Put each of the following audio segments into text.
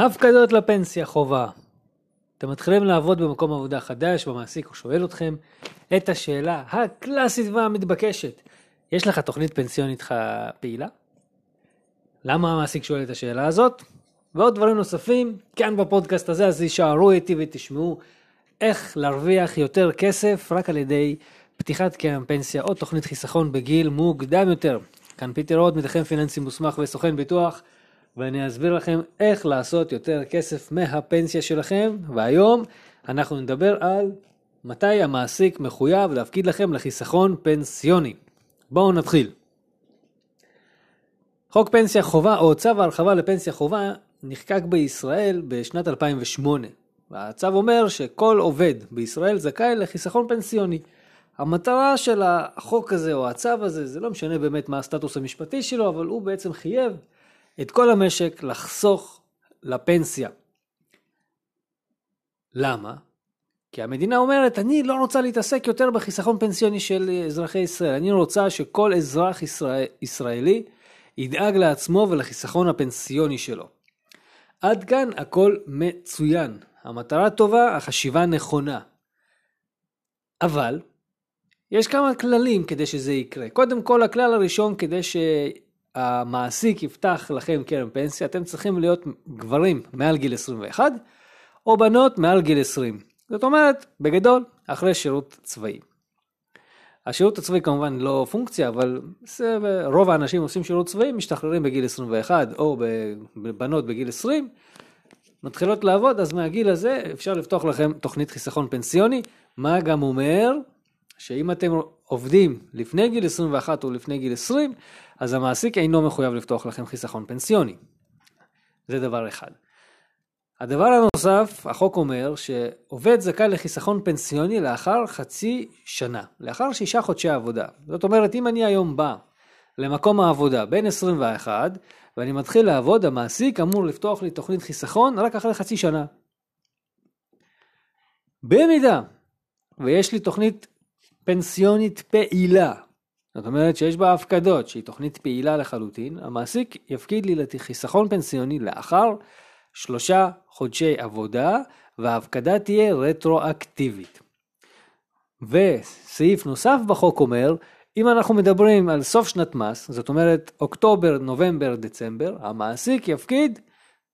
הפקדות לפנסיה חובה. אתם מתחילים לעבוד במקום עבודה חדש, והמעסיק הוא שואל אתכם את השאלה הקלאסית והמתבקשת, יש לך תוכנית פנסיונית פעילה? למה המעסיק שואל את השאלה הזאת? ועוד דברים נוספים, כאן בפודקאסט הזה, אז יישארו איתי ותשמעו איך להרוויח יותר כסף רק על ידי פתיחת קרן פנסיה או תוכנית חיסכון בגיל מוקדם יותר. כאן פיטר עוד, מתכן פיננסי מוסמך וסוכן ביטוח. ואני אסביר לכם איך לעשות יותר כסף מהפנסיה שלכם, והיום אנחנו נדבר על מתי המעסיק מחויב להפקיד לכם לחיסכון פנסיוני. בואו נתחיל. חוק פנסיה חובה או צו ההרחבה לפנסיה חובה נחקק בישראל בשנת 2008. והצו אומר שכל עובד בישראל זכאי לחיסכון פנסיוני. המטרה של החוק הזה או הצו הזה, זה לא משנה באמת מה הסטטוס המשפטי שלו, אבל הוא בעצם חייב את כל המשק לחסוך לפנסיה. למה? כי המדינה אומרת, אני לא רוצה להתעסק יותר בחיסכון פנסיוני של אזרחי ישראל, אני רוצה שכל אזרח ישראל, ישראלי ידאג לעצמו ולחיסכון הפנסיוני שלו. עד כאן הכל מצוין, המטרה טובה, החשיבה נכונה. אבל, יש כמה כללים כדי שזה יקרה. קודם כל, הכלל הראשון כדי ש... המעסיק יפתח לכם קרן פנסיה, אתם צריכים להיות גברים מעל גיל 21, או בנות מעל גיל 20. זאת אומרת, בגדול, אחרי שירות צבאי. השירות הצבאי כמובן לא פונקציה, אבל רוב האנשים עושים שירות צבאי, משתחררים בגיל 21 או בבנות בגיל 20, מתחילות לעבוד, אז מהגיל הזה אפשר לפתוח לכם תוכנית חיסכון פנסיוני, מה גם אומר שאם אתם עובדים לפני גיל 21 או לפני גיל 20, אז המעסיק אינו מחויב לפתוח לכם חיסכון פנסיוני. זה דבר אחד. הדבר הנוסף, החוק אומר שעובד זכאי לחיסכון פנסיוני לאחר חצי שנה, לאחר שישה חודשי עבודה. זאת אומרת, אם אני היום בא למקום העבודה בין 21 ואני מתחיל לעבוד, המעסיק אמור לפתוח לי תוכנית חיסכון רק אחרי חצי שנה. במידה ויש לי תוכנית פנסיונית פעילה, זאת אומרת שיש בה הפקדות שהיא תוכנית פעילה לחלוטין, המעסיק יפקיד לי לחיסכון פנסיוני לאחר שלושה חודשי עבודה וההפקדה תהיה רטרואקטיבית. וסעיף נוסף בחוק אומר, אם אנחנו מדברים על סוף שנת מס, זאת אומרת אוקטובר, נובמבר, דצמבר, המעסיק יפקיד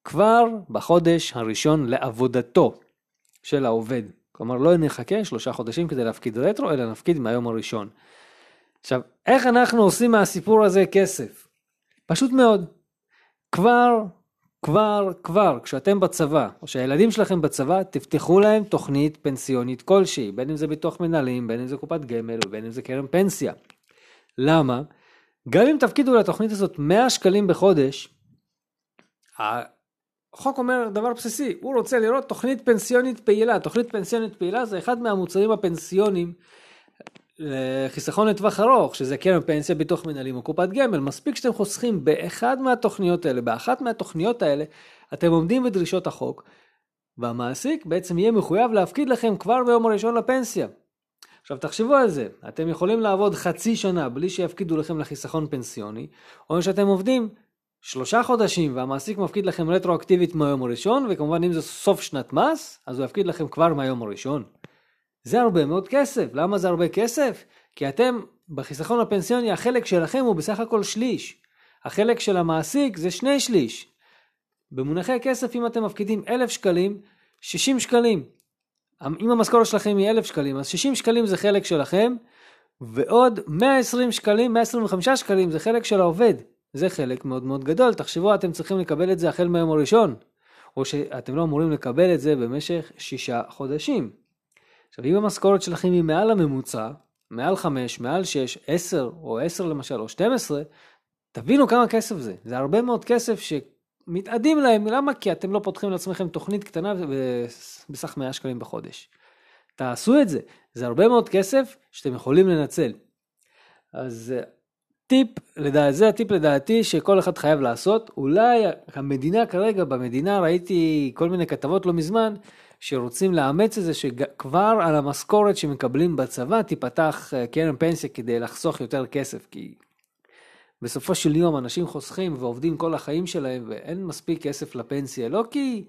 כבר בחודש הראשון לעבודתו של העובד. כלומר לא נחכה שלושה חודשים כדי להפקיד רטרו, אלא נפקיד מהיום הראשון. עכשיו, איך אנחנו עושים מהסיפור הזה כסף? פשוט מאוד. כבר, כבר, כבר, כשאתם בצבא, או שהילדים שלכם בצבא, תפתחו להם תוכנית פנסיונית כלשהי, בין אם זה ביטוח מנהלים, בין אם זה קופת גמל, ובין אם זה קרן פנסיה. למה? גם אם תפקידו לתוכנית הזאת 100 שקלים בחודש, החוק אומר דבר בסיסי, הוא רוצה לראות תוכנית פנסיונית פעילה. תוכנית פנסיונית פעילה זה אחד מהמוצרים הפנסיוניים לחיסכון לטווח ארוך, שזה קרן פנסיה, ביטוח מנהלים או קופת גמל. מספיק שאתם חוסכים באחד מהתוכניות האלה, באחת מהתוכניות האלה, אתם עומדים בדרישות החוק, והמעסיק בעצם יהיה מחויב להפקיד לכם כבר ביום הראשון לפנסיה. עכשיו תחשבו על זה, אתם יכולים לעבוד חצי שנה בלי שיפקידו לכם לחיסכון פנסיוני, או שאתם עובדים שלושה חודשים והמעסיק מפקיד לכם רטרואקטיבית מהיום הראשון, וכמובן אם זה סוף שנת מס, אז הוא יפקיד לכם כבר מהיום הראשון. זה הרבה מאוד כסף. למה זה הרבה כסף? כי אתם, בחיסכון הפנסיוני, החלק שלכם הוא בסך הכל שליש. החלק של המעסיק זה שני שליש. במונחי כסף, אם אתם מפקידים אלף שקלים, 60 שקלים. אם המשכורת שלכם היא אלף שקלים, אז 60 שקלים זה חלק שלכם, ועוד 120 שקלים, 125 שקלים זה חלק של העובד. זה חלק מאוד מאוד גדול. תחשבו, אתם צריכים לקבל את זה החל מהיום הראשון, או שאתם לא אמורים לקבל את זה במשך שישה חודשים. עכשיו, אם המשכורת שלכם היא מעל הממוצע, מעל 5, מעל 6, 10 או 10 למשל, או 12, תבינו כמה כסף זה. זה הרבה מאוד כסף שמתאדים להם, למה? כי אתם לא פותחים לעצמכם תוכנית קטנה בסך 100 שקלים בחודש. תעשו את זה, זה הרבה מאוד כסף שאתם יכולים לנצל. אז טיפ, לדעת, זה הטיפ לדעתי שכל אחד חייב לעשות. אולי המדינה כרגע, במדינה ראיתי כל מיני כתבות לא מזמן, שרוצים לאמץ את זה שכבר על המשכורת שמקבלים בצבא תיפתח אה, קרן פנסיה כדי לחסוך יותר כסף, כי בסופו של יום אנשים חוסכים ועובדים כל החיים שלהם ואין מספיק כסף לפנסיה, לא כי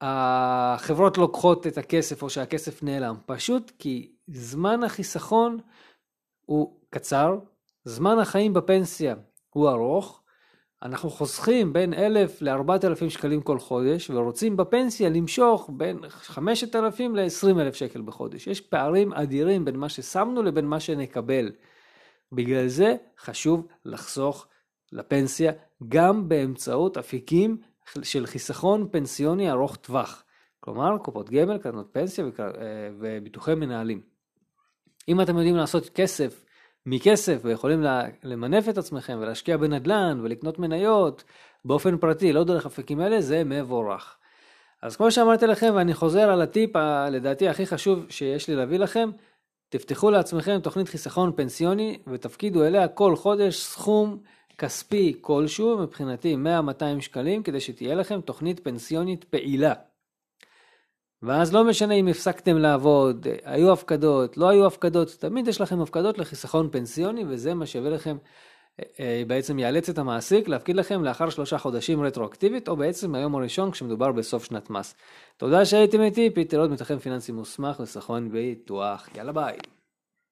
החברות לוקחות את הכסף או שהכסף נעלם, פשוט כי זמן החיסכון הוא קצר, זמן החיים בפנסיה הוא ארוך, אנחנו חוסכים בין 1,000 ל-4,000 שקלים כל חודש ורוצים בפנסיה למשוך בין 5,000 ל-20,000 שקל בחודש. יש פערים אדירים בין מה ששמנו לבין מה שנקבל. בגלל זה חשוב לחסוך לפנסיה גם באמצעות אפיקים של חיסכון פנסיוני ארוך טווח. כלומר, קופות גמל, קרנות פנסיה אה, וביטוחי מנהלים. אם אתם יודעים לעשות כסף מכסף ויכולים למנף את עצמכם ולהשקיע בנדל"ן ולקנות מניות באופן פרטי, לא דרך אפיקים אלה, זה מבורך. אז כמו שאמרתי לכם, ואני חוזר על הטיפ, לדעתי הכי חשוב שיש לי להביא לכם, תפתחו לעצמכם תוכנית חיסכון פנסיוני ותפקידו אליה כל חודש סכום כספי כלשהו, מבחינתי 100-200 שקלים, כדי שתהיה לכם תוכנית פנסיונית פעילה. ואז לא משנה אם הפסקתם לעבוד, היו הפקדות, לא היו הפקדות, תמיד יש לכם הפקדות לחיסכון פנסיוני וזה מה שיביא לכם, אה, אה, בעצם יאלץ את המעסיק להפקיד לכם לאחר שלושה חודשים רטרואקטיבית או בעצם מהיום הראשון כשמדובר בסוף שנת מס. תודה שהייתם איתי, פיטר עוד מתכן פיננסי מוסמך לחיסכון ביטוח, יאללה ביי.